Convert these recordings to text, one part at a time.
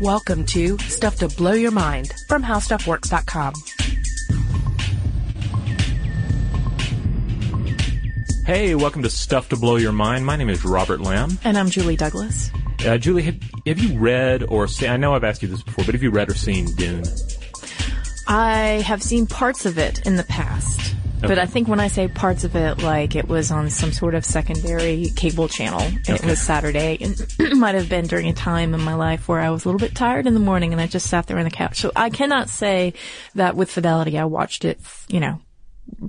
Welcome to Stuff to Blow Your Mind from HowStuffWorks.com. Hey, welcome to Stuff to Blow Your Mind. My name is Robert Lamb. And I'm Julie Douglas. Uh, Julie, have, have you read or seen, I know I've asked you this before, but have you read or seen Dune? I have seen parts of it in the past. But I think when I say parts of it, like it was on some sort of secondary cable channel and it was Saturday and it might have been during a time in my life where I was a little bit tired in the morning and I just sat there on the couch. So I cannot say that with fidelity I watched it, you know,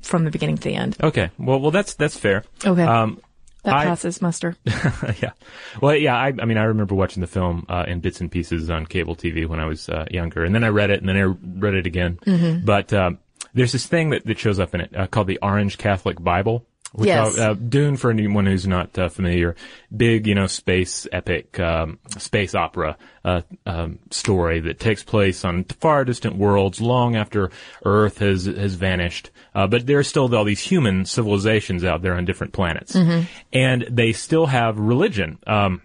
from the beginning to the end. Okay, well, well, that's that's fair. Okay. Um, That I- passes muster. yeah, well, yeah. I, I mean, I remember watching the film uh, in bits and pieces on cable TV when I was uh, younger, and then I read it, and then I read it again. Mm-hmm. But um, there's this thing that, that shows up in it uh, called the Orange Catholic Bible. Which Yes. uh, uh, Dune, for anyone who's not uh, familiar, big, you know, space epic, um, space opera uh, um, story that takes place on far distant worlds long after Earth has has vanished. Uh, but there are still all these human civilizations out there on different planets, and they still have religion. Um,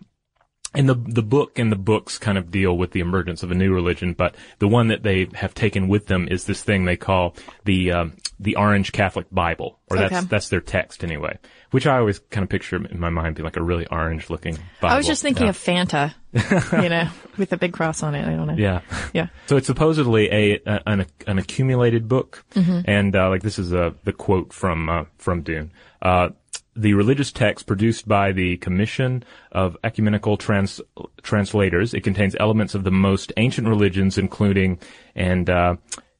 and the the book and the books kind of deal with the emergence of a new religion, but the one that they have taken with them is this thing they call the um, the Orange Catholic Bible, or that's Okay. that's their text anyway. Which I always kind of picture in my mind being like a really orange looking Bible. I was just thinking yeah. of Fanta, you know, with a big cross on it. I don't know. yeah. Yeah. So it's supposedly a, a an, an accumulated book, and uh, like this is a the quote from uh, from Dune. Uh, the religious text produced by the Commission of Ecumenical Trans- Translators. It contains elements of the most ancient religions, including and. Uh,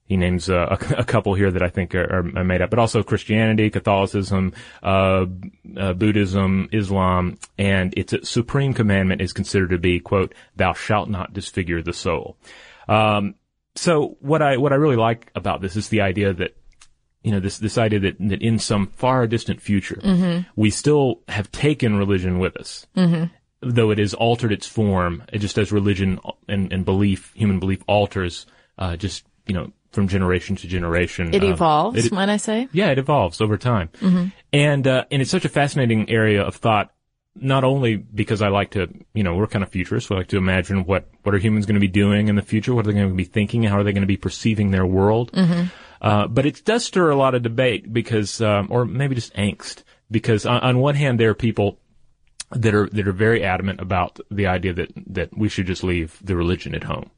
he names uh, a, a couple here that I think are, are made up, but also Christianity, Catholicism, uh, uh, Buddhism, Islam, and its supreme commandment is considered to be, quote, "Thou shalt not disfigure the soul." Um, so what I what I really like about this is the idea that you know this this idea that that in some far distant future we still have taken religion with us, though it has altered its form, it just as religion and, and belief, human belief alters, uh, just you know from generation to generation. It um, evolves, it- might I say? yeah, it evolves over time, and uh, and it's such a fascinating area of thought. Not only because I like to, you know, we're kind of futurists. We like to imagine what what are humans going to be doing in the future? What are they going to be thinking? How are they going to be perceiving their world? Uh, but it does stir a lot of debate because, um, or maybe just angst, because on, on one hand there are people that are that are very adamant about the idea that that we should just leave the religion at home.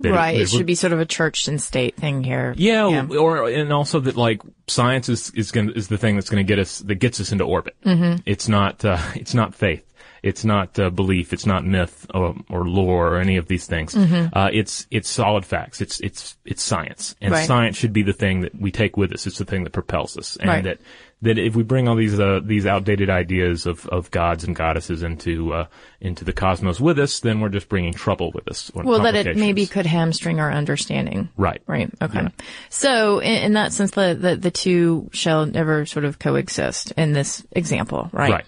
That right. that It should be sort of a church and state thing here. yeah, or and also that like science is is going is the thing that's going to get us that gets us into orbit. Mm-hmm. It's not uh, it's not faith. It's not uh, belief. It's not myth or, or lore or any of these things. Uh, it's it's solid facts. It's it's it's science, and Right. science should be the thing that we take with us. It's the thing that propels us, and Right. that that if we bring all these uh, these outdated ideas of, of gods and goddesses into uh, into the cosmos with us, then we're just bringing trouble with us. Well, that it maybe could hamstring our understanding. right, Right. Okay. So in, in that sense, the, the the two shall never sort of coexist in this example, right? right.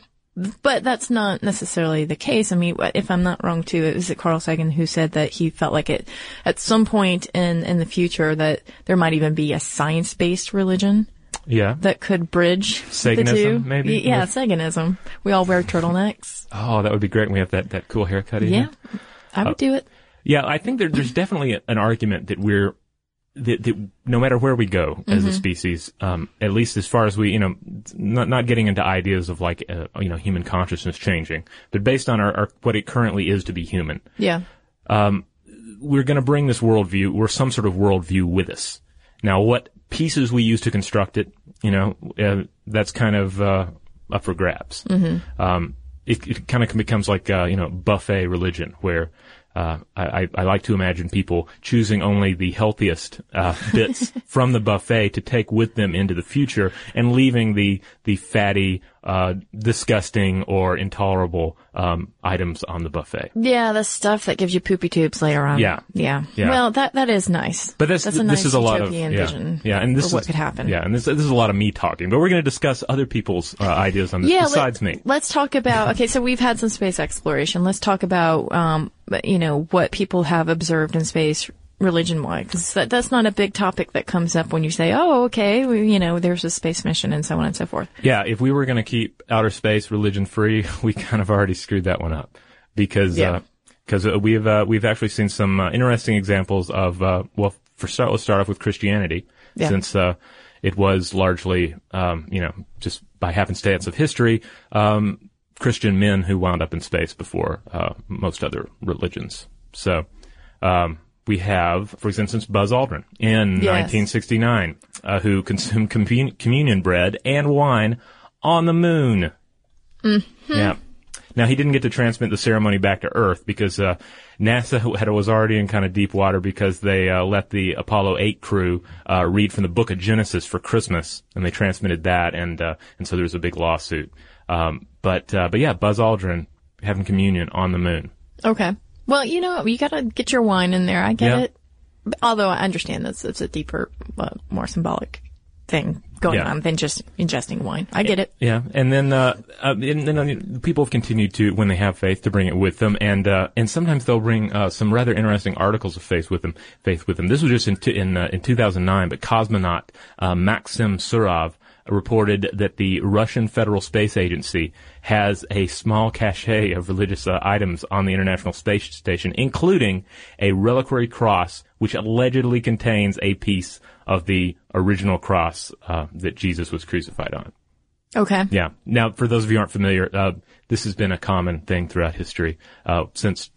But that's not necessarily the case. I mean, if I'm not wrong, too, it was it Carl Sagan who said that he felt like it at some point in in the future that there might even be a science based religion Yeah. that could bridge the two. maybe? Yeah, With- Saganism. We all wear turtlenecks. Oh, that would be great. when We have that, that cool haircut. Yeah, Even. I Uh, would do it. Yeah, I think there, there's definitely an argument that we're that, that no matter where we go as Mm-hmm. a species, um, at least as far as we, you know, not not getting into ideas of like uh, you know human consciousness changing, but based on our, our what it currently is to be human, Yeah. Um, we're going to bring this worldview or some sort of worldview with us. Now, what pieces we use to construct it, you know, uh, that's kind of uh, up for grabs. Mm-hmm. Um, it, it kind of becomes like uh, you know buffet religion, where uh, I, I I like to imagine people choosing only the healthiest uh, bits from the buffet to take with them into the future, and leaving the the fatty, uh, disgusting, or intolerable um, items on the buffet. Yeah, the stuff that gives you poopy tubes later on. Yeah. Yeah. Yeah. Well, that that is nice. But that's, that's a this nice is a lot of yeah, vision. yeah, and this is what could happen. Yeah, and this this is a lot of me talking, but we're going to discuss other people's uh, ideas on this Yeah, besides let, me. Let's talk about. Okay, so we've had some space exploration. Let's talk about, um, you know, what people have observed in space religion wise, because that, that's not a big topic that comes up when you say, oh, okay, we, you know, there's a space mission and so on and so forth. Yeah, if we were going to keep outer space religion free, we kind of already screwed that one up because Yeah. because uh, we've uh, we've actually seen some uh, interesting examples of uh, well, for start, let's start off with Christianity, Yeah. since uh, it was largely um, you know just by happenstance of history. Um, Christian men who wound up in space before uh, most other religions. So um, we have, for instance, Buzz Aldrin in Yes. 1969, uh, who consumed commun- communion bread and wine on the moon. Yeah. Now he didn't get to transmit the ceremony back to Earth because uh, NASA had, was already in kind of deep water because they uh, let the Apollo 8 crew uh, read from the Book of Genesis for Christmas, and they transmitted that, and uh, and so there was a big lawsuit. Um, but uh, but yeah, Buzz Aldrin having communion on the moon. Okay. Well, you know, you gotta get your wine in there. I get Yeah. it. Although I understand that's it's a deeper, uh, more symbolic thing going Yeah. on than just ingesting wine. I get it. Yeah, and then uh, uh, and then uh, people have continued to, when they have faith, to bring it with them, and uh, and sometimes they'll bring uh, some rather interesting articles of faith with them. Faith with them. This was just in t- in uh, in 2009, but cosmonaut uh, Maxim Surayev reported that the Russian Federal Space Agency has a small cache of religious uh, items on the International Space Station, including a reliquary cross which allegedly contains a piece of the original cross uh, that Jesus was crucified on. Okay. Yeah. Now, for those of you who aren't familiar, uh, this has been a common thing throughout history uh, since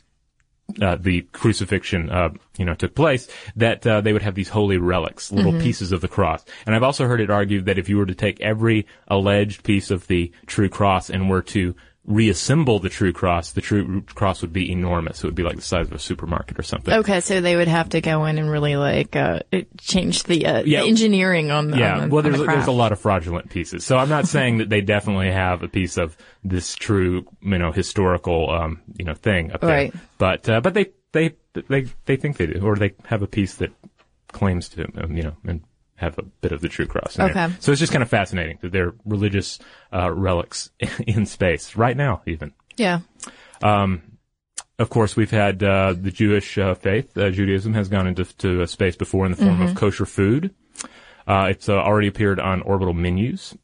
uh, the crucifixion, uh, you know, took place. That uh, they would have these holy relics, little pieces of the cross. And I've also heard it argued that if you were to take every alleged piece of the true cross and were to reassemble the true cross, the true cross would be enormous. It would be like the size of a supermarket or something. Okay, so they would have to go in and really like uh, change the, uh, Yeah. the engineering on the Yeah, on the, well, on the there's there's a lot of fraudulent pieces. So I'm not saying that they definitely have a piece of this true, you know, historical, um, you know, thing up there. Right. But uh, but they they they they think they do, or they have a piece that claims to, um, you know, and have a bit of the true cross. In there. Okay. So it's just kind of fascinating that they're religious uh, relics in space right now, even. yeah. Um, of course, we've had uh, the Jewish uh, faith. Uh, Judaism has gone into to uh, space before in the form Mm-hmm. of kosher food. Uh, it's uh, already appeared on orbital menus,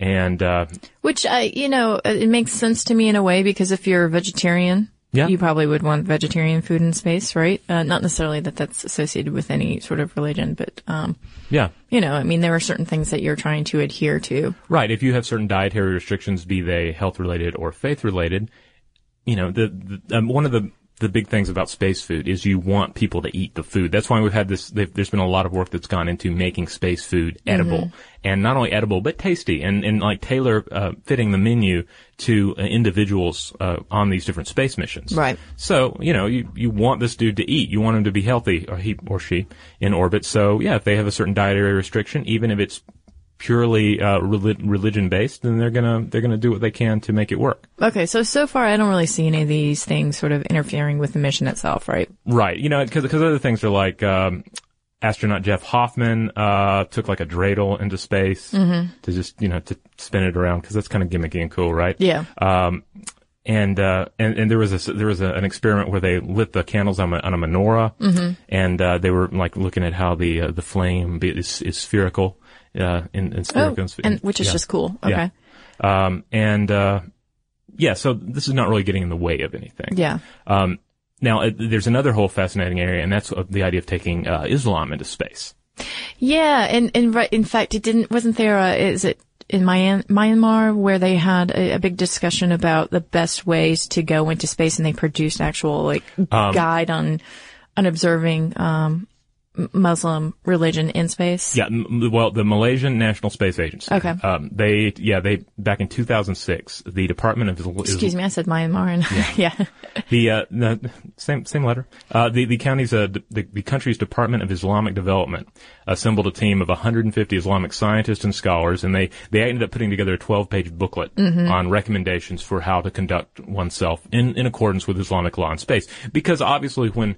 and uh, Which I, you know, it makes sense to me in a way because if you're a vegetarian, Yeah. you probably would want vegetarian food in space, right? Uh, not necessarily that that's associated with any sort of religion, but um, yeah, you know, I mean, there are certain things that you're trying to adhere to. right. If you have certain dietary restrictions, be they health related or faith related, you know, the, the um, one of the the big things about space food is you want people to eat the food. That's why we've had this. There's been a lot of work that's gone into making space food edible, and not only edible but tasty, and and like tailor uh, fitting the menu to uh, individuals uh, on these different space missions. Right. So you know you you want this dude to eat. You want him to be healthy, or he or she in orbit. So yeah, if they have a certain dietary restriction, even if it's purely uh, religion based, then they're gonna they're gonna do what they can to make it work. Okay, so so far I don't really see any of these things sort of interfering with the mission itself, right? Right. You know, because because other things are like um, astronaut Jeff Hoffman uh, took like a dreidel into space to just you know to spin it around because that's kind of gimmicky and cool, right? Yeah. Um, and, uh, and and there was a there was a, an experiment where they lit the candles on a, on a menorah, and uh, they were like looking at how the uh, the flame is, is spherical, uh, in, in Oh, spherical, and which is yeah. just cool. Okay. Yeah. Um, and uh, yeah, so this is not really getting in the way of anything. Yeah. Um, now, uh, there's another whole fascinating area, and that's uh, the idea of taking uh, Islam into space. Yeah, and and right, in fact, it didn't. Wasn't there? A, is it in Myan- Myanmar where they had a, a big discussion about the best ways to go into space, and they produced actual like Um, guide on on observing um, Muslim religion in space. Yeah, well, the Malaysian National Space Agency. Okay. Um, they, yeah, they back in 2006, the Department of Isl- Excuse me, I said Myanmar, and yeah, The uh, no, same same letter. Uh, the the county's uh, the, the country's Department of Islamic Development assembled a team of 150 Islamic scientists and scholars, and they they ended up putting together a 12 page booklet on recommendations for how to conduct oneself in in accordance with Islamic law in space. Because obviously, when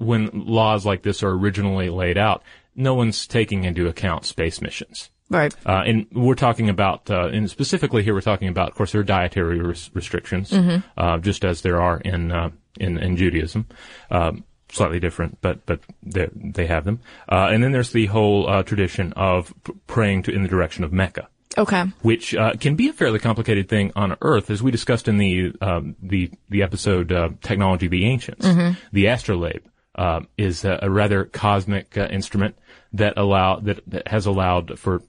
when laws like this are originally laid out, no one's taking into account space missions. right. Uh, and we're talking about, uh, and specifically here we're talking about, of course, there are dietary res- restrictions, uh, just as there are in, uh, in, in Judaism. Um, slightly different, but, but they, they have them. Uh, and then there's the whole, uh, tradition of p- praying to, in the direction of Mecca. Okay. which uh, can be a fairly complicated thing on Earth, as we discussed in the um, the the episode uh, "Technology of the Ancients." The astrolabe uh, is a, a rather cosmic uh, instrument that allow that, that has allowed for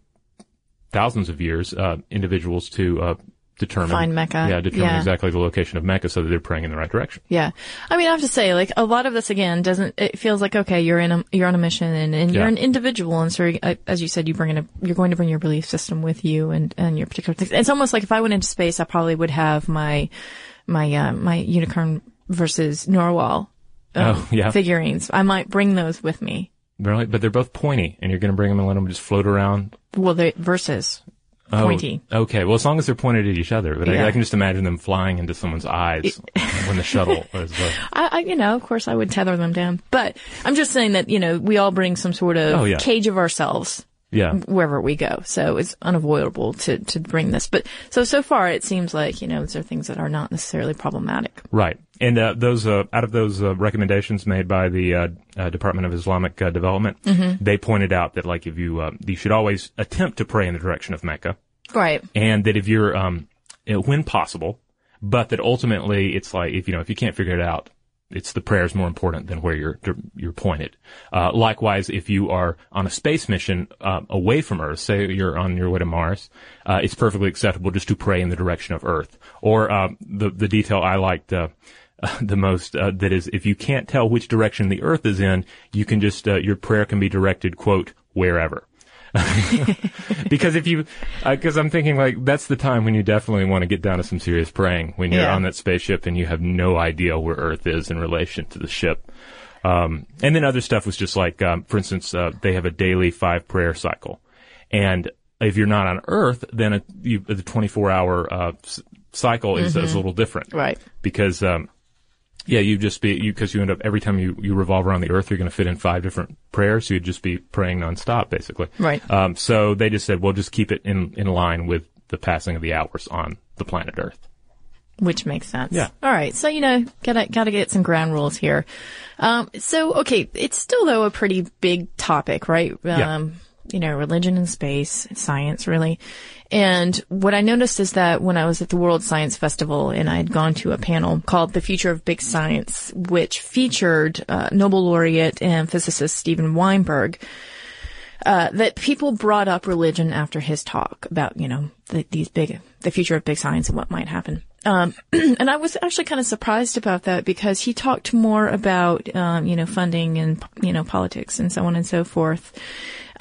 thousands of years uh, individuals to uh, determine Find Mecca. Yeah, determine Yeah. exactly the location of Mecca, so that they're praying in the right direction. Yeah. I mean, I have to say, like, a lot of this again doesn't, it feels like, okay, you're in a, you're on a mission and, and you're an individual. And so, uh, as you said, you bring in a, you're going to bring your belief system with you and, and your particular things. It's almost like if I went into space, I probably would have my, my, uh, my unicorn versus narwhal. Um, Oh, yeah. Figurines. I might bring those with me. Really, but they're both pointy, and you're going to bring them and let them just float around. Well, they, versus Oh, pointy. okay, well, as long as they're pointed at each other, but I, Yeah. I can just imagine them flying into someone's eyes when the shuttle is. Uh, I, I, you know, of course I would tether them down, but I'm just saying that, you know, we all bring some sort of Oh, yeah. cage of ourselves yeah, wherever we go. So it's unavoidable to, to bring this. But so, so far it seems like, you know, these are things that are not necessarily problematic. right. And uh, those uh, out of those uh, recommendations made by the uh, uh, Department of Islamic uh, Development, they pointed out that like if you uh, you should always attempt to pray in the direction of Mecca, Right. and that if you're um, when possible, but that ultimately it's like if you know if you can't figure it out, it's the prayer is more important than where you're you're pointed. Uh, likewise, if you are on a space mission uh, away from Earth, say you're on your way to Mars, uh, it's perfectly acceptable just to pray in the direction of Earth. Or uh, the the detail I liked. Uh, the most uh, that is if you can't tell which direction the earth is in you can just your prayer can be directed quote wherever because if you, because I'm thinking like that's the time when you definitely want to get down to some serious praying when you're Yeah. on that spaceship and you have no idea where Earth is in relation to the ship. Um, and then other stuff was just like, um, for instance, uh, they have a daily five prayer cycle, and if you're not on Earth, then a, you, the 24 hour uh, s- cycle is, is a little different, Right. Because um, yeah, you just be you because you end up every time you, you revolve around the earth, you're going to fit in five different prayers. So you'd just be praying nonstop, basically. Right. Um, so they just said, well, just keep it in in line with the passing of the hours on the planet Earth. Which makes sense. Yeah. All right. So, you know, gotta, gotta get some ground rules here. Um, so, okay. It's still though a pretty big topic, right? Yeah. You know, religion and space, science really. And what I noticed is that when I was at the World Science Festival and I had gone to a panel called The Future of Big Science, which featured uh, Nobel laureate and physicist Steven Weinberg, uh, that people brought up religion after his talk about, you know, the, these big, the future of big science and what might happen. Um, and I was actually kind of surprised about that because he talked more about, um, you know, funding and, you know, politics and so on and so forth.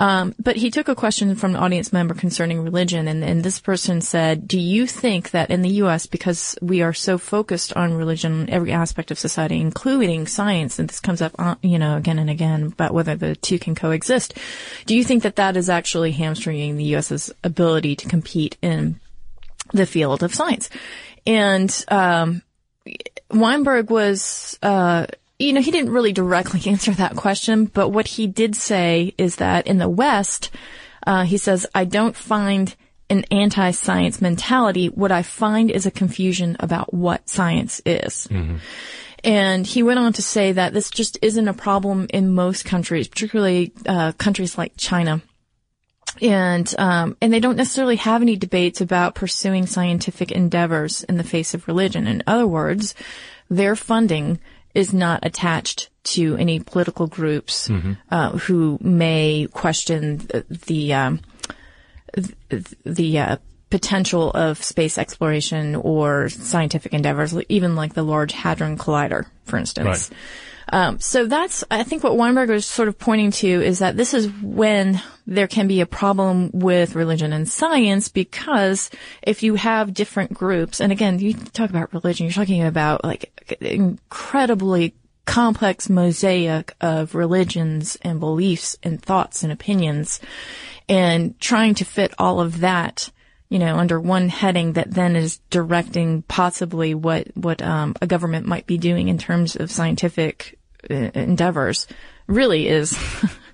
Um, but he took a question from an audience member concerning religion, and, and this person said, "Do you think that in the U.S., because we are so focused on religion, every aspect of society, including science, and this comes up, uh, you know, again and again about whether the two can coexist, do you think that that is actually hamstringing the U.S.'s ability to compete in the field of science?" And um, Weinberg was, uh, you know, he didn't really directly answer that question, but what he did say is that in the West, uh, he says, I don't find an anti-science mentality. What I find is a confusion about what science is. And he went on to say that this just isn't a problem in most countries, particularly uh, countries like China and um, and they don't necessarily have any debates about pursuing scientific endeavors in the face of religion. In other words, their funding is not attached to any political groups uh, who may question the the, um, the uh, potential of space exploration or scientific endeavors, even like the Large Hadron Collider, for instance. Right. Um, so that's, I think what Weinberg is sort of pointing to is that this is when there can be a problem with religion and science because if you have different groups, and again, you talk about religion, you're talking about like incredibly complex mosaic of religions and beliefs and thoughts and opinions and trying to fit all of that you know, under one heading that then is directing possibly what what um, a government might be doing in terms of scientific endeavors, really is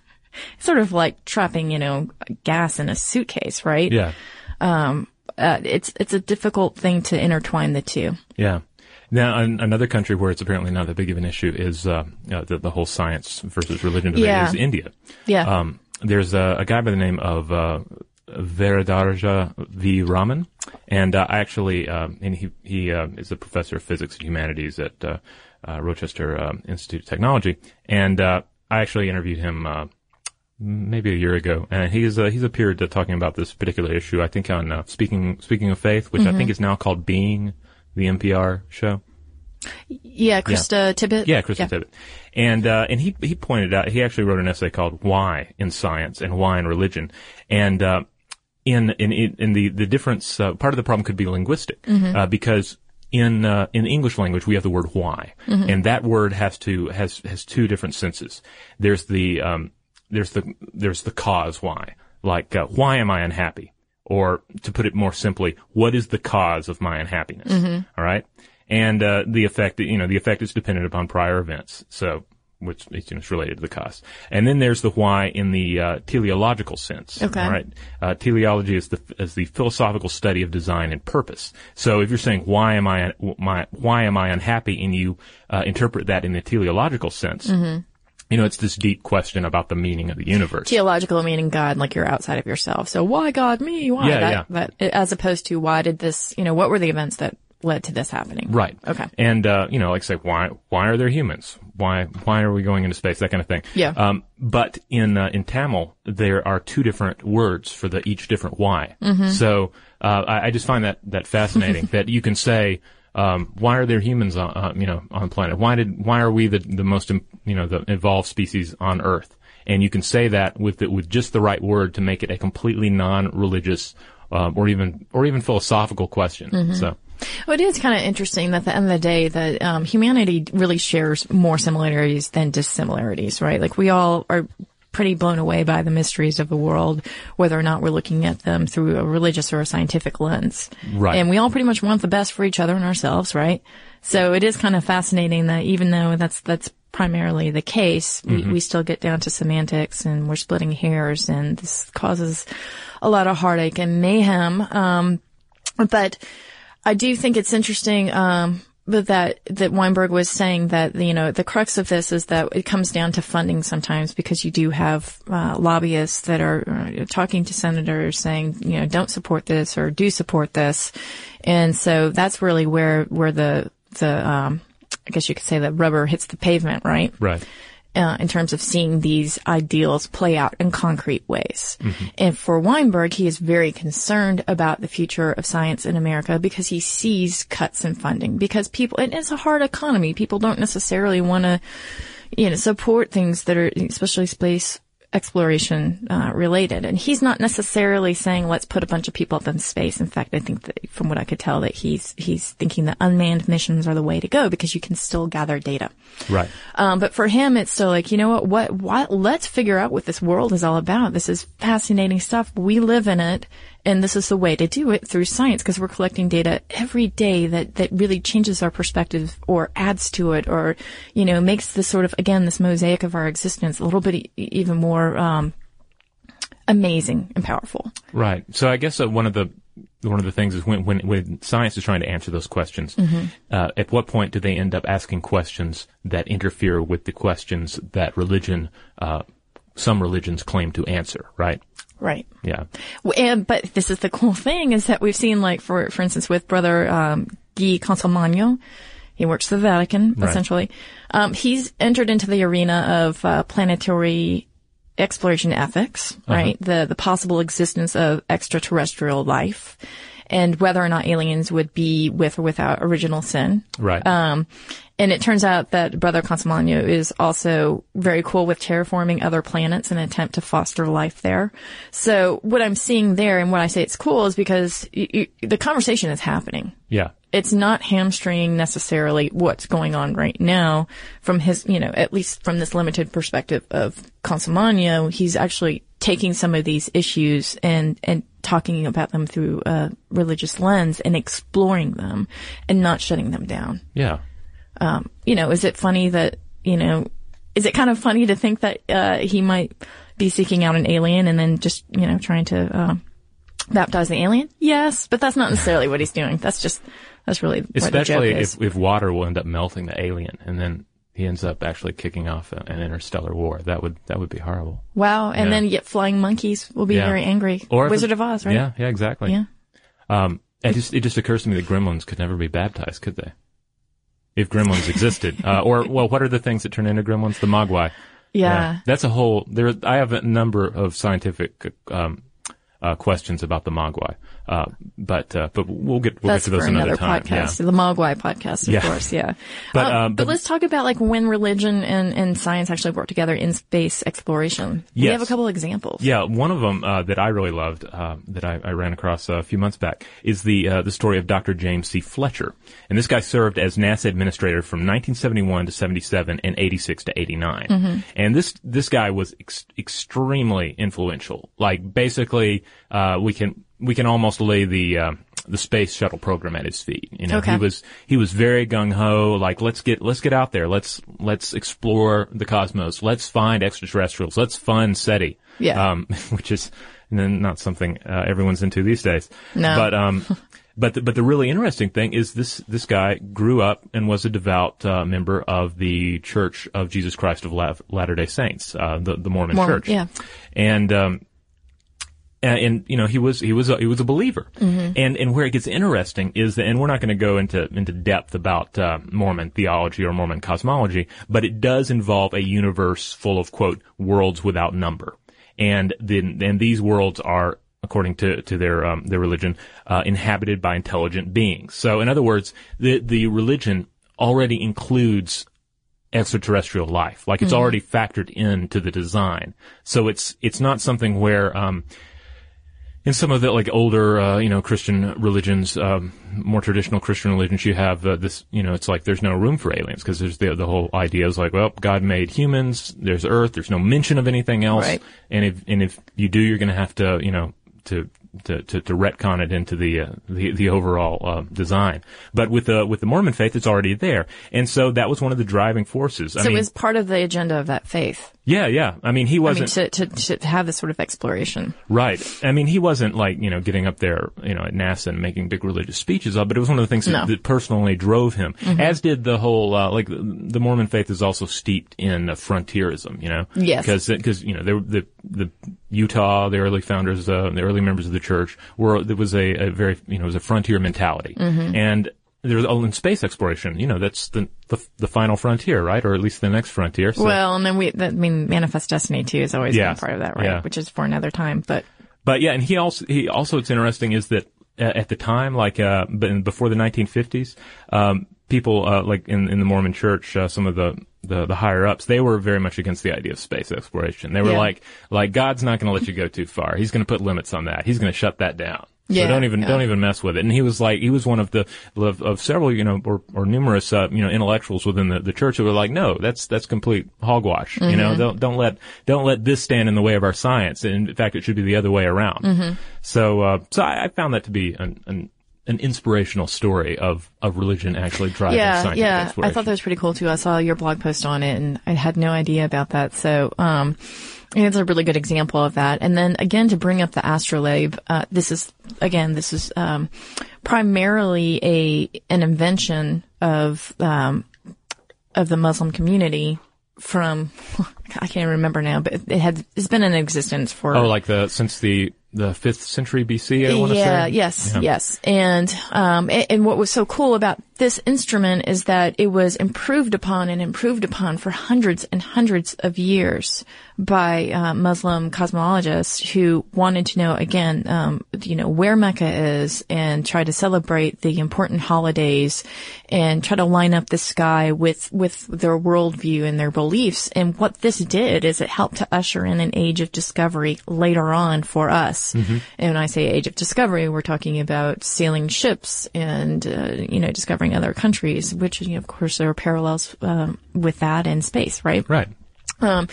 sort of like trapping, you know, gas in a suitcase, right? Yeah. Uh, it's it's a difficult thing to intertwine the two. Yeah. Now, an, another country where it's apparently not that big of an issue is uh, uh, the, the whole science versus religion debate Yeah. is India. Yeah. Um, there's a, a guy by the name of uh, Varadaraja V. Raman, and uh, I actually, um, and he he uh, is a professor of physics and humanities at uh, uh, Rochester um, Institute of Technology, and uh, I actually interviewed him uh, maybe a year ago, and he's uh, he's appeared to talking about this particular issue. I think on uh, speaking speaking of faith, which I think is now called Being, the NPR show. Yeah, Krista Tippett. Yeah, Krista Tippett. And, uh, and he, he pointed out, he actually wrote an essay called Why in Science and Why in Religion. And, uh, in, in, in the, the difference, uh, part of the problem could be linguistic, uh, because in, uh, in the English language, we have the word why. And that word has to, has, has two different senses. There's the, um, there's the, there's the cause why. Like, uh, why am I unhappy? Or to put it more simply, what is the cause of my unhappiness? All right and uh, the effect you know the effect is dependent upon prior events so which is you know, is related to the cause and then there's the why in the uh, teleological sense Okay. all right uh, teleology is the is the philosophical study of design and purpose so if you're saying why am i my why am i unhappy and you uh, interpret that in the teleological sense Mm-hmm. you know it's this deep question about the meaning of the universe Theological meaning God, like you're outside of yourself. So why God me? Why Yeah, that? yeah. That, as opposed to why did this? You know, what were the events that led to this happening? Right. Okay. And uh, you know, like say, why why are there humans? Why why are we going into space? That kind of thing. Yeah. Um, but in uh, in Tamil, there are two different words for the each different why. Mm-hmm. So uh, I, I just find that that fascinating that you can say. Um, why are there humans on, uh, you know, on the planet? Why did, why are we the, the most, you know, the evolved species on Earth? And you can say that with the, with just the right word to make it a completely non-religious, um, or even, or even philosophical question. Mm-hmm. So. Well, it is kind of interesting that at the end of the day that um, humanity really shares more similarities than dissimilarities, right? Like we all are pretty blown away by the mysteries of the world, whether or not we're looking at them through a religious or a scientific lens. Right. And we all pretty much want the best for each other and ourselves, right? So it is kind of fascinating that even though that's that's primarily the case, we, we still get down to semantics and we're splitting hairs, and this causes a lot of heartache and mayhem. Um, but I do think it's interesting, um, but that, that Weinberg was saying that, you know, the crux of this is that it comes down to funding sometimes because you do have, uh, lobbyists that are uh, talking to senators saying, you know, don't support this or do support this. And so that's really where, where the, the, um, I guess you could say that rubber hits the pavement, right? Right. Uh, in terms of seeing these ideals play out in concrete ways. And for Weinberg, he is very concerned about the future of science in America because he sees cuts in funding because people, and it's a hard economy. People don't necessarily want to, you know, support things that are, especially space exploration uh, related. And he's not necessarily saying let's put a bunch of people up in space. In fact, I think that from what I could tell that he's he's thinking that unmanned missions are the way to go because you can still gather data. Right. Um, but for him, it's still like, you know what, what, what, let's figure out what this world is all about. This is fascinating stuff. We live in it. And this is the way to do it through science because we're collecting data every day that, that really changes our perspective or adds to it or, you know, makes this sort of, again, this mosaic of our existence a little bit e- even more, um, amazing and powerful. Right. So I guess uh, one of the one of the things is when when when science is trying to answer those questions, uh, at what point do they end up asking questions that interfere with the questions that religion, uh, some religions claim to answer? Right. Right. Yeah. And, but this is the cool thing is that we've seen like for, for instance, with brother, um, Guy Consolmagno, he works for the Vatican, Right. essentially. Um, he's entered into the arena of, uh, planetary exploration ethics, right? The, the possible existence of extraterrestrial life and whether or not aliens would be with or without original sin. Right. Um, and it turns out that Brother Consolmagno is also very cool with terraforming other planets in an attempt to foster life there. So what I'm seeing there and what I say it's cool is because y y the conversation is happening. yeah. It's not hamstringing necessarily what's going on right now from his, you know, at least from this limited perspective of Consolmagno. He's actually taking some of these issues and, and talking about them through a religious lens and exploring them and not shutting them down Yeah. You know, is it funny that, you know, is it kind of funny to think that, uh, he might be seeking out an alien and then just, you know, trying to, um, baptize the alien? Yes, but that's not necessarily what he's doing. That's just, that's really Especially if, if water will end up melting the alien, and then he ends up actually kicking off a- an interstellar war. That would that would be horrible. Wow. And Yeah. then yet flying monkeys will be Yeah. very angry. Or Wizard it- of Oz, right? Yeah, yeah, exactly. Yeah. Um, it just it just occurs to me that gremlins could never be baptized, could they? If gremlins existed, uh, or well, what are the things that turn into gremlins? The mogwai. Yeah. that's a whole. There, I have a number of scientific um, uh, questions about the mogwai, uh, but uh, but we'll get we'll That's get to those another another time. podcast, Yeah. the Mogwai podcast, of Yeah. course. Yeah, But, Um, um, but but- let's talk about like when religion and, and science actually work together in space exploration. We have a couple examples. Yeah, one of them uh, that I really loved uh, that I, I ran across a few months back is the uh, the story of Dr. James C. Fletcher, and this guy served as NASA administrator from 1971 to 77 and 86 to 89. And this this guy was ex- extremely influential. Like basically, uh, we can we can almost lay the uh, the space shuttle program at his feet. You know, Okay. he was he was very gung ho. Like let's get let's get out there. Let's let's explore the cosmos. Let's find extraterrestrials. Let's fund SETI Yeah. um, which is not something uh, everyone's into these days. No. But um, but the, but the really interesting thing is this this guy grew up and was a devout uh, member of the Church of Jesus Christ of La- Latter Day Saints, uh, the the Mormon, Mormon, Church. yeah. And um, and, and you know he was he was a, he was a believer, and and where it gets interesting is that, and we're not going to go into into depth about uh, Mormon theology or Mormon cosmology, but it does involve a universe full of quote worlds without number, and then and these worlds are according to to their um, their religion uh, inhabited by intelligent beings. So in other words, the the religion already includes extraterrestrial life. Like it's already factored into the design. So it's it's not something where um in some of the like older uh, you know Christian religions, um, more traditional Christian religions, you have uh, this you know it's like there's no room for aliens because there's the the whole idea is like well God made humans, there's Earth, there's no mention of anything else, Right. and if and if you do, you're going to have to you know to to, to, to retcon it into the uh, the, the overall uh, design. But with the with the Mormon faith, it's already there, and so that was one of the driving forces. I So mean, it was part of the agenda of that faith. Yeah, yeah. I mean, he I mean, wasn't to, to, to have this sort of exploration. right. I mean, he wasn't like you know getting up there you know at NASA and making big religious speeches of. But it was one of the things No. Mm-hmm. that, that personally drove him. As did the whole uh, like the, the Mormon faith is also steeped in uh, frontierism. You know, Yes. because because you know they were the the Utah, the early founders, uh, the early members of the church were there was a, a very you know it was a frontier mentality Mm-hmm. and. There's all in space exploration, you know, that's the, the the final frontier, right? Or at least the next frontier. So. Well, and then we, that, I mean, Manifest Destiny too has always Yeah. been part of that, right? Yeah. Which is for another time, but But yeah, and he also he also what's interesting is that uh, at the time, like uh, before the 1950s, um, people uh, like in in the Mormon Church, uh, some of the, the the higher ups, they were very much against the idea of space exploration. They were Yeah. like like God's not going to let you go too far. He's going to put limits on that. He's going to shut that down. Yeah, so don't even yeah. don't even mess with it. And he was like he was one of the of, of several you know or, or numerous uh, you know intellectuals within the, the church who were like no that's that's complete hogwash. You Mm-hmm. know don't don't let don't let this stand in the way of our science. And in fact, it should be the other way around. Mm-hmm. So uh, so I, I found that to be an, an an inspirational story of of religion actually driving yeah, scientific yeah. I thought that was pretty cool too. I saw your blog post on it and I had no idea about that. So, um, it's a really good example of that. And then again, to bring up the astrolabe, uh, this is, again, this is, um, primarily a, an invention of, um, of the Muslim community from, I can't remember now, but it had, it's been in existence for oh, like the since the the fifth century BC. I want to yeah, say. yes, Yeah. yes. And, um, and what was so cool about this instrument is that it was improved upon and improved upon for hundreds and hundreds of years by uh, Muslim cosmologists who wanted to know again, um, you know, where Mecca is and try to celebrate the important holidays and try to line up the sky with with their worldview and their beliefs. And what this did is it helped to usher in an age of discovery later on for us. And when I say age of discovery, we're talking about sailing ships and uh, you know discovering other countries, which you know, of course there are parallels um, with that in space, right? Right. Um,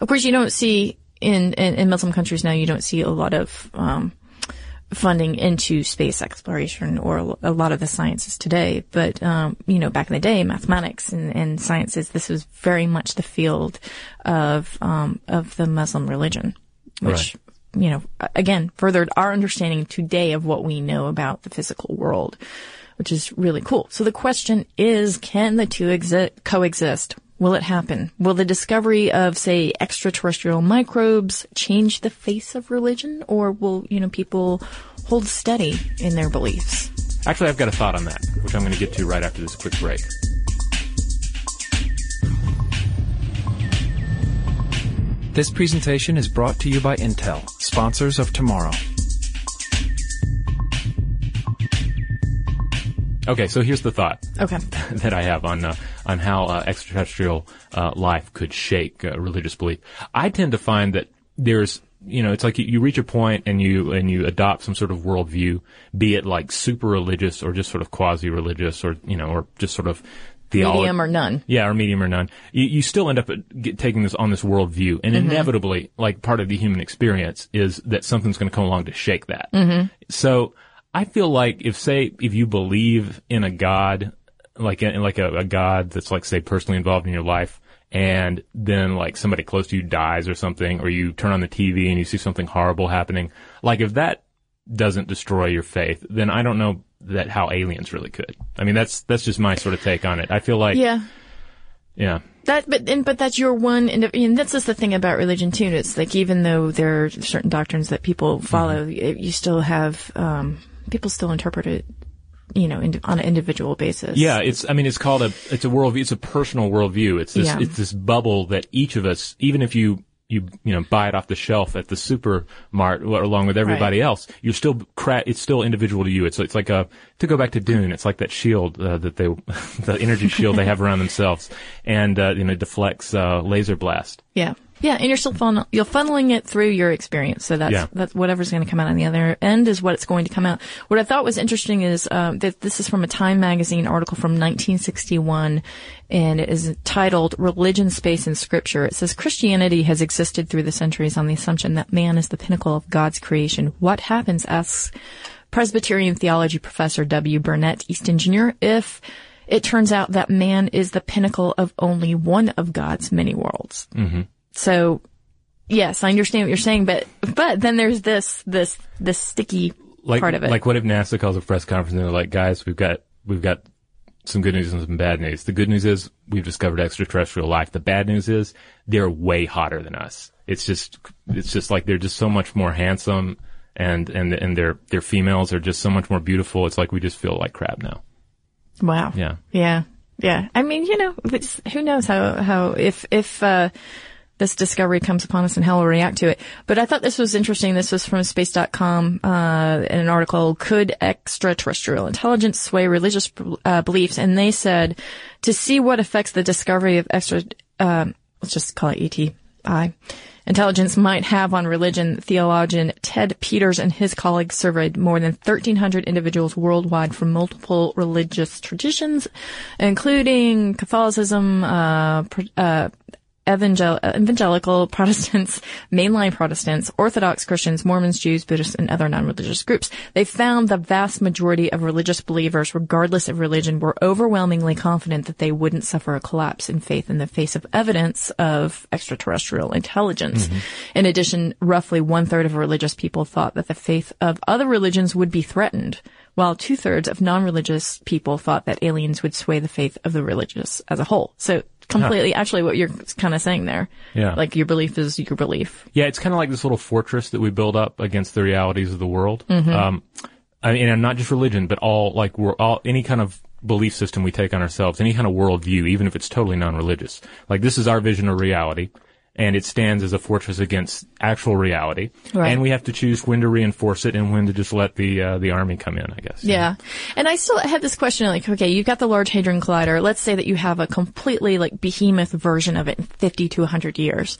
of course, you don't see in, in, in Muslim countries now. You don't see a lot of um, funding into space exploration or a lot of the sciences today. But um, you know, back in the day, mathematics and, and sciences, this was very much the field of um, of the Muslim religion, which. You know, again, furthered our understanding today of what we know about the physical world, which is really cool. So the question is, can the two exi- coexist? Will it happen? Will the discovery of, say, extraterrestrial microbes change the face of religion, or will you know people hold steady in their beliefs? Actually, I've got a thought on that, which I'm going to get to right after this quick break. This presentation is brought to you by Intel, sponsors of tomorrow. Okay, so here's the thought Okay. that I have on uh, on how uh, extraterrestrial uh, life could shake uh, religious belief. I tend to find that there's you know it's like you, you reach a point and you and you adopt some sort of worldview, be it like super religious or just sort of quasi religious or you know or just sort of theology. Medium or none. Yeah, or medium or none. You, you still end up get, taking this on this worldview, and inevitably, like part of the human experience is that something's going to come along to shake that. So I feel like if say if you believe in a God, like in, like a, a God that's like say personally involved in your life, and then like somebody close to you dies or something, or you turn on the TV and you see something horrible happening, like if that doesn't destroy your faith, then I don't know that how aliens really could. I mean, that's that's just my sort of take on it. I feel like Yeah. yeah. That, but and, but that's your one, and, and that's just the thing about religion too. It's like even though there are certain doctrines that people follow, Mm-hmm. you still have um, people still interpret it, you know, indi- on an individual basis. Yeah, it's. I mean, it's called a. It's a worldview. It's a personal worldview. It's this. Yeah. It's this bubble that each of us, even if you you you know buy it off the shelf at the supermart along with everybody Right. else, you're still cra- It's still individual to you. It's it's like a to go back to Dune. It's like that shield uh, that they, the energy shield they have around themselves, and uh, you know deflects uh, laser blast. Yeah. Yeah, and you're still funnel, you're funneling it through your experience. So that's Yeah. that's whatever's going to come out on the other end is what it's going to come out. What I thought was interesting is um, that this is from a Time magazine article from 1961, and it is titled "Religion, Space, and Scripture." It says Christianity has existed through the centuries on the assumption that man is the pinnacle of God's creation. What happens? asks Presbyterian theology professor W. Burnett, Easton Jr., if it turns out that man is the pinnacle of only one of God's many worlds. Mm-hmm. So, yes, I understand what you're saying, but but then there's this this this sticky Like part of it. like what if NASA calls a press conference and they're like, guys, we've got we've got some good news and some bad news. The good news is we've discovered extraterrestrial life. The bad news is they're way hotter than us. It's just, it's just like they're just so much more handsome and, and, and their, their females are just so much more beautiful. It's like we just feel like crap now. wow. Yeah. Yeah. Yeah. I mean, you know, who knows how, how, if, if, uh, this discovery comes upon us and how we'll react to it. But I thought this was interesting. This was from space.com, uh, in an article, Could Extraterrestrial Intelligence Sway Religious, uh, Beliefs? And they said, to see what affects the discovery of extra, um, let's just call it ETI, intelligence might have on religion, theologian Ted Peters and his colleagues surveyed more than 1,300 individuals worldwide from multiple religious traditions, including Catholicism, uh, uh, evangel- evangelical Protestants, mainline Protestants, Orthodox Christians, Mormons, Jews, Buddhists, and other non-religious groups. They found the vast majority of religious believers, regardless of religion, were overwhelmingly confident that they wouldn't suffer a collapse in faith in the face of evidence of extraterrestrial intelligence. Mm-hmm. In addition, roughly one third of religious people thought that the faith of other religions would be threatened while two thirds of non-religious people thought that aliens would sway the faith of the religious as a whole. So completely, actually what you're kind of saying there. Yeah. Like your belief is your belief. Yeah, it's kind of like this little fortress that we build up against the realities of the world. Um, I mean, and not just religion, but all like we're all any kind of belief system we take on ourselves, any kind of worldview, even if it's totally non-religious. Like this is our vision of reality, and it stands as a fortress against actual reality. Right. And we have to choose when to reinforce it and when to just let the uh, the army come in. I guess. Yeah. And I still had this question like, okay, you've got the Large Hadron Collider. Let's say that you have a completely like behemoth version of it in 50 to 100 years.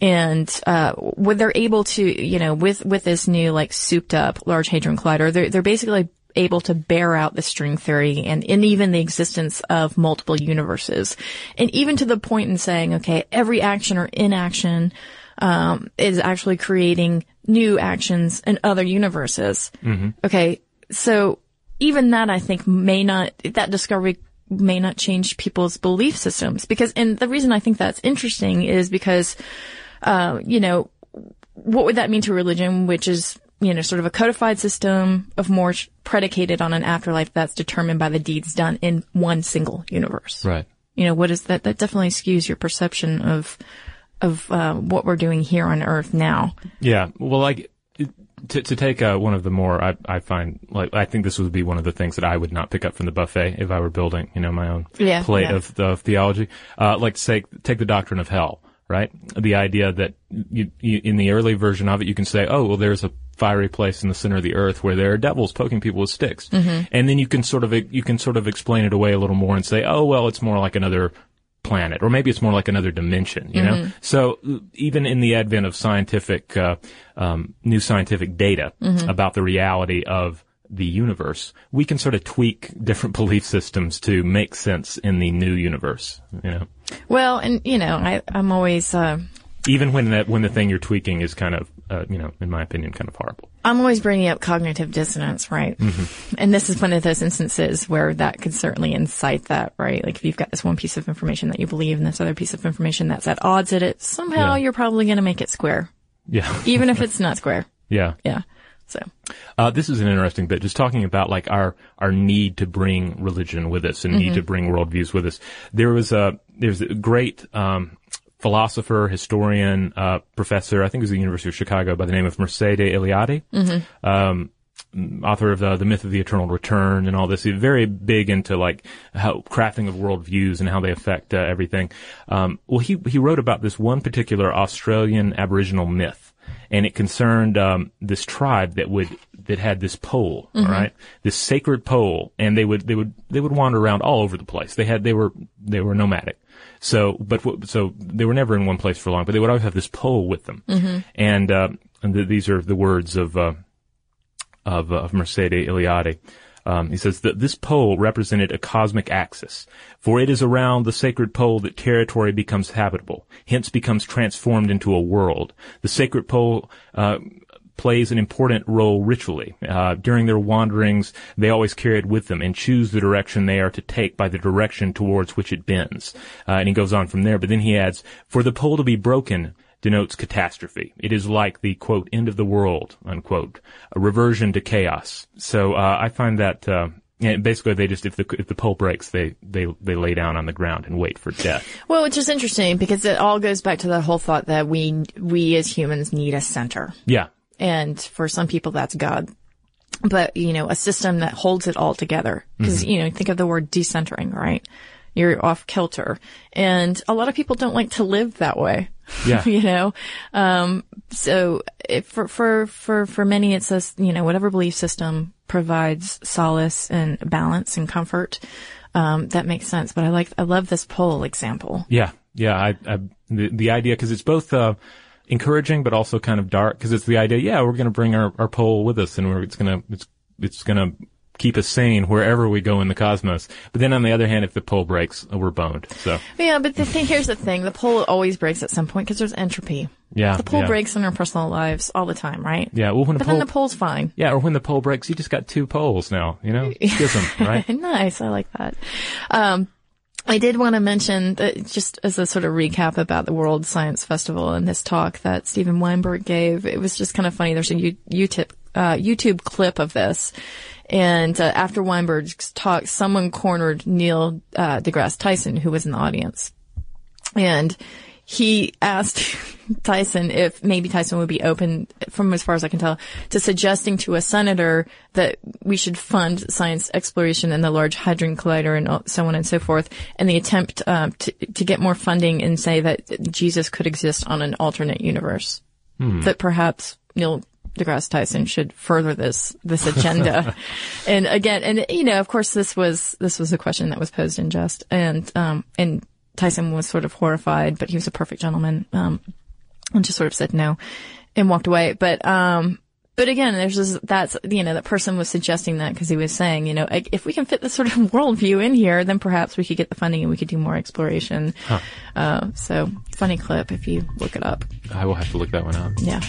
And, uh, when they're able to, you know, with, with this new like souped up Large Hadron Collider, they're, they're basically able to bear out the string theory and, and even the existence of multiple universes. And even to the point in saying, okay, every action or inaction, um, is actually creating new actions in other universes. Okay. So even that I think may not, that discovery may not change people's belief systems because, and the reason I think that's interesting is because, uh, you know, what would that mean to religion, which is, you know, sort of a codified system of more predicated on an afterlife that's determined by the deeds done in one single universe. Right. You know, what is that? That definitely skews your perception of of uh, what we're doing here on Earth now. Yeah. Well, like to, to take uh, one of the more, I, I find like I think this would be one of the things that I would not pick up from the buffet if I were building, you know, my own Yeah, plate yeah. of the theology. Uh, like say take the doctrine of hell, right? The idea that you, you, in the early version of it, you can say, oh, well, there's a fiery place in the center of the earth where there are devils poking people with sticks, Mm-hmm. and then you can sort of you can sort of explain it away a little more and say, oh, well, it's more like another planet, or maybe it's more like another dimension, you know? So even in the advent of scientific, uh, um, new scientific data about the reality of the universe, we can sort of tweak different belief systems to make sense in the new universe, you know? Well, and you know, I, I'm always uh, Even when that, when the thing you're tweaking is kind of, uh, you know, in my opinion, kind of horrible. I'm always bringing up cognitive dissonance, right? And this is one of those instances where that could certainly incite that, right? Like if you've got this one piece of information that you believe and this other piece of information that's at odds with it, somehow Yeah. you're probably going to make it square, Yeah. even if it's not square. yeah. Yeah. So, Uh, this is an interesting bit, just talking about like our, our need to bring religion with us and need to bring worldviews with us. There was a, there's a great, um, philosopher, historian, uh, professor, I think it was at the University of Chicago by the name of Mircea Eliade. Um, author of the, the myth of the eternal return and all this. He's very big into like how crafting of worldviews and how they affect uh, everything. Um, well, he he wrote about this one particular Australian Aboriginal myth, and it concerned um, this tribe that would that had this pole, all right, this sacred pole, and they would they would they would wander around all over the place. They had they were they were nomadic. So, but w- so they were never in one place for long, but they would always have this pole with them, and uh, and th- these are the words of. Uh, of, uh, of Mircea Eliade. Um, he says that this pole represented a cosmic axis, for it is around the sacred pole that territory becomes habitable, hence becomes transformed into a world. The sacred pole uh, plays an important role ritually. Uh, during their wanderings, they always carry it with them and choose the direction they are to take by the direction towards which it bends. Uh, and he goes on from there, but then he adds, for the pole to be broken, denotes catastrophe. It is like the quote end of the world unquote, a reversion to chaos. So uh, I find that uh, basically they just if the if the pole breaks, they they they lay down on the ground and wait for death. well, which is interesting because it all goes back to the whole thought that we, we as humans need a center. Yeah, And for some people, that's God. But, you know, a system that holds it all together. Because, you know, think of the word decentering, right? You're off kilter. And a lot of people don't like to live that way. Yeah. you know? Um, so if for, for, for, for many, it says, you know, whatever belief system provides solace and balance and comfort, um, that makes sense. But I like, I love this pole example. yeah, yeah. I, I the the idea because it's both. Uh, encouraging but also kind of dark because it's the idea yeah we're going to bring our, our pole with us and we're it's going to it's it's going to keep us sane wherever we go in the cosmos but then on the other hand if the pole breaks we're boned so Yeah, but the thing, here's the thing. The pole always breaks at some point because there's entropy. yeah The pole yeah. breaks in our personal lives all the time, right? yeah well when the But pole then the pole's fine. Yeah, or when the pole breaks, you just got two poles now, you know? Schism, right? nice. I like that. Um, I did want to mention that just as a sort of recap about the World Science Festival and this talk that Steven Weinberg gave. It was just kind of funny. There's a YouTube, uh, YouTube clip of this. And uh, after Weinberg's talk, someone cornered Neil uh, deGrasse Tyson, who was in the audience. And he asked Tyson if maybe Tyson would be open, from as far as I can tell, to suggesting to a senator that we should fund science exploration and the Large Hadron Collider and so on and so forth, and the attempt um, to, to get more funding and say that Jesus could exist on an alternate universe. That perhaps Neil deGrasse Tyson should further this this agenda. and again, and you know, of course, this was this was a question that was posed in jest, and um, and Tyson was sort of horrified, but he was a perfect gentleman, um, and just sort of said no, and walked away. But um, but again, there's this, that's you know that person was suggesting that because he was saying, you know, if we can fit this sort of worldview in here, then perhaps we could get the funding and we could do more exploration. Uh, so funny clip if you look it up. I will have to look that one up. Yeah.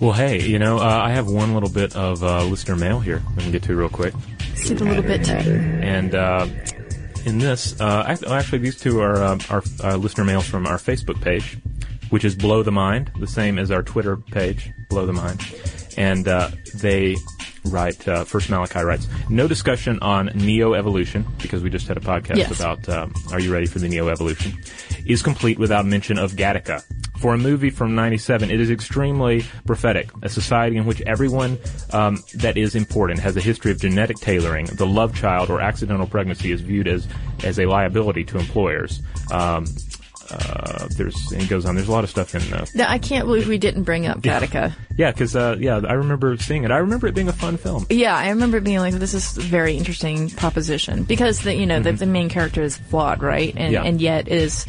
Well, hey, you know, uh, I have one little bit of uh, listener mail here we can get to real quick. Skip a little bit And uh, in this, uh, actually, these two are uh, our uh, listener mails from our Facebook page, which is Blow the Mind, the same as our Twitter page, Blow the Mind. And uh, they write, Uh, first Malachi writes, no discussion on neo-evolution, because we just had a podcast Yes. about um, Are You Ready for the Neo-Evolution, is complete without mention of Gattaca. For a movie from 97, it is extremely prophetic. A society in which everyone um, that is important has a history of genetic tailoring. The love child or accidental pregnancy is viewed as, as a liability to employers. Um, uh, there's, and it goes on. There's a lot of stuff in uh, I can't believe we didn't bring up Gattaca. yeah, because uh, yeah, I remember seeing it. I remember it being a fun film. Yeah, I remember being like, "This is a very interesting proposition,because the you know the, the main character is flawed, right, and Yeah. and yet is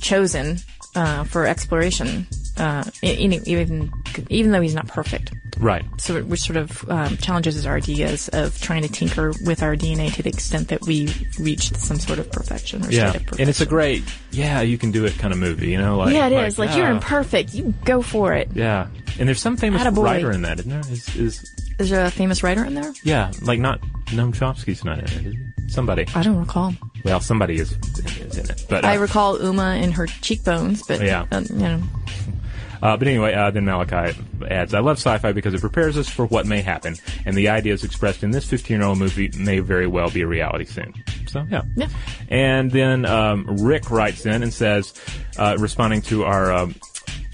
chosen uh, for exploration, uh, e- e- even even though he's not perfect. Right. So it, which sort of um, challenges our ideas of trying to tinker with our DNA to the extent that we reached some sort of perfection or Yeah, state of perfection. and it's a great yeah, you can do it kind of movie. You know, like yeah, it is. Like, you're imperfect. You go for it. Yeah, and there's some famous Attaboy. writer in that, isn't there? Is, is Is there a famous writer in there? yeah, like not Noam Chomsky's not in it. Is he? Somebody. I don't recall. Well, somebody is, is in it. But uh, I recall Uma and her cheekbones, but Yeah. uh, you know. Uh, but anyway, uh, then Malachi adds, I love sci-fi because it prepares us for what may happen, and the ideas expressed in this 15-year-old movie may very well be a reality soon. So, yeah. Yeah. And then um, Rick writes in and says, uh, responding to our um,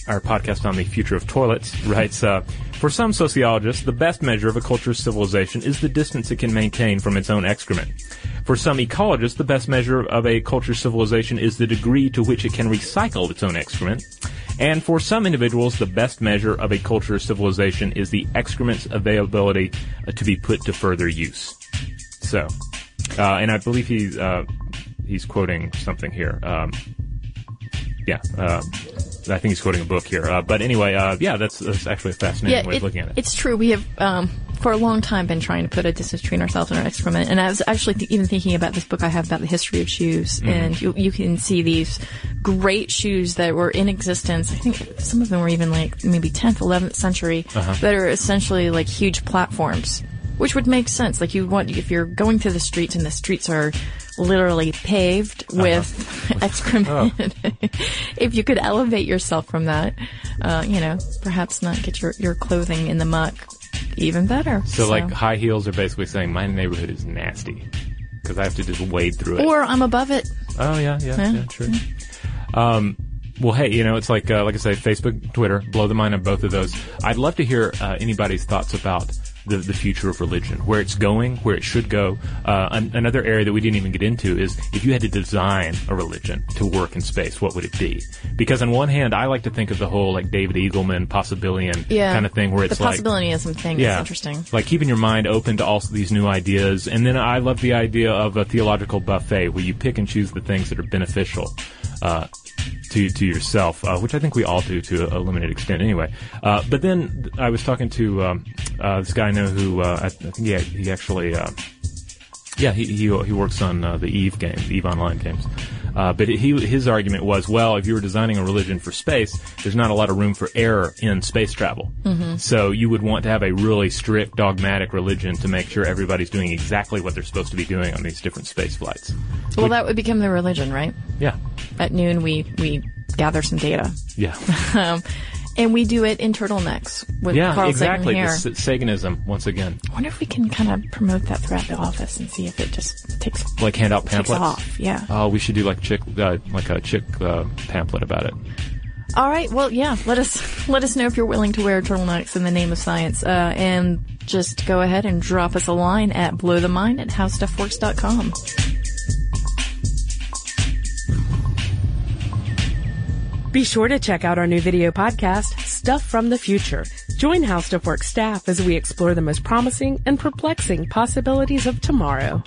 our podcast on the future of toilets, writes, uh, for some sociologists, the best measure of a culture's civilization is the distance it can maintain from its own excrement. For some ecologists, the best measure of a culture's civilization is the degree to which it can recycle its own excrement. And for some individuals, the best measure of a culture's civilization is the excrement's availability uh, to be put to further use. So, uh, and I believe he's uh, he's quoting something here. Um, yeah, uh, I think he's quoting a book here. Uh, but anyway, uh, yeah, that's, that's actually a fascinating Yeah, way of looking at it. it's true. We have, um, for a long time, been trying to put a distance between ourselves and our excrement. And I was actually th- even thinking about this book I have about the history of shoes, Mm-hmm. and you, you can see these great shoes that were in existence. I think some of them were even like maybe 10th, 11th century, Uh-huh. that are essentially like huge platforms. Which would make sense. Like you want, if you're going through the streets and the streets are literally paved Uh-huh. with excrement, if you could elevate yourself from that, uh, you know, perhaps not get your, your clothing in the muck, even better. so, like, high heels are basically saying my neighborhood is nasty because I have to just wade through it. or I'm above it. Oh yeah, yeah, yeah, Yeah. true. Um, well, hey, you know, it's like uh, like I say, Facebook, Twitter, blow the mind of both of those. I'd love to hear uh, anybody's thoughts about the the future of religion, where it's going, where it should go. Uh, an, another area that we didn't even get into is if you had to design a religion to work in space, what would it be? Because on one hand, I like to think of the whole like David Eagleman possibilian Yeah. kind of thing, where it's the like possibilityism thing is interesting. like keeping your mind open to all these new ideas. And then I love the idea of a theological buffet where you pick and choose the things that are beneficial. Uh, to to yourself, uh, which I think we all do to a limited extent, anyway. Uh, but then I was talking to um, uh, this guy I know who uh, I, I think he, he actually yeah, he he, he works on the Eve game, Eve Online games. Uh, but he his argument was, well, if you were designing a religion for space, there's not a lot of room for error in space travel. Mm-hmm. So you would want to have a really strict, dogmatic religion to make sure everybody's doing exactly what they're supposed to be doing on these different space flights. Well, that would become the religion, right? Yeah, At noon, we, we gather some data. yeah, Um, and we do it in turtlenecks with yeah, Carl exactly. Sagan The here. S- Saganism once again, I wonder if we can kind of promote that throughout the office and see if it just takes like hand out pamphlets. off. Yeah. Oh, we should do like chick, uh, like a chick uh, pamphlet about it. All right. Well, yeah. Let us let us know if you're willing to wear turtlenecks in the name of science, uh, and just go ahead and drop us a line at blowthemind at howstuffworks.com. Be sure to check out our new video podcast, Stuff from the Future. Join How Stuff Works staff as we explore the most promising and perplexing possibilities of tomorrow.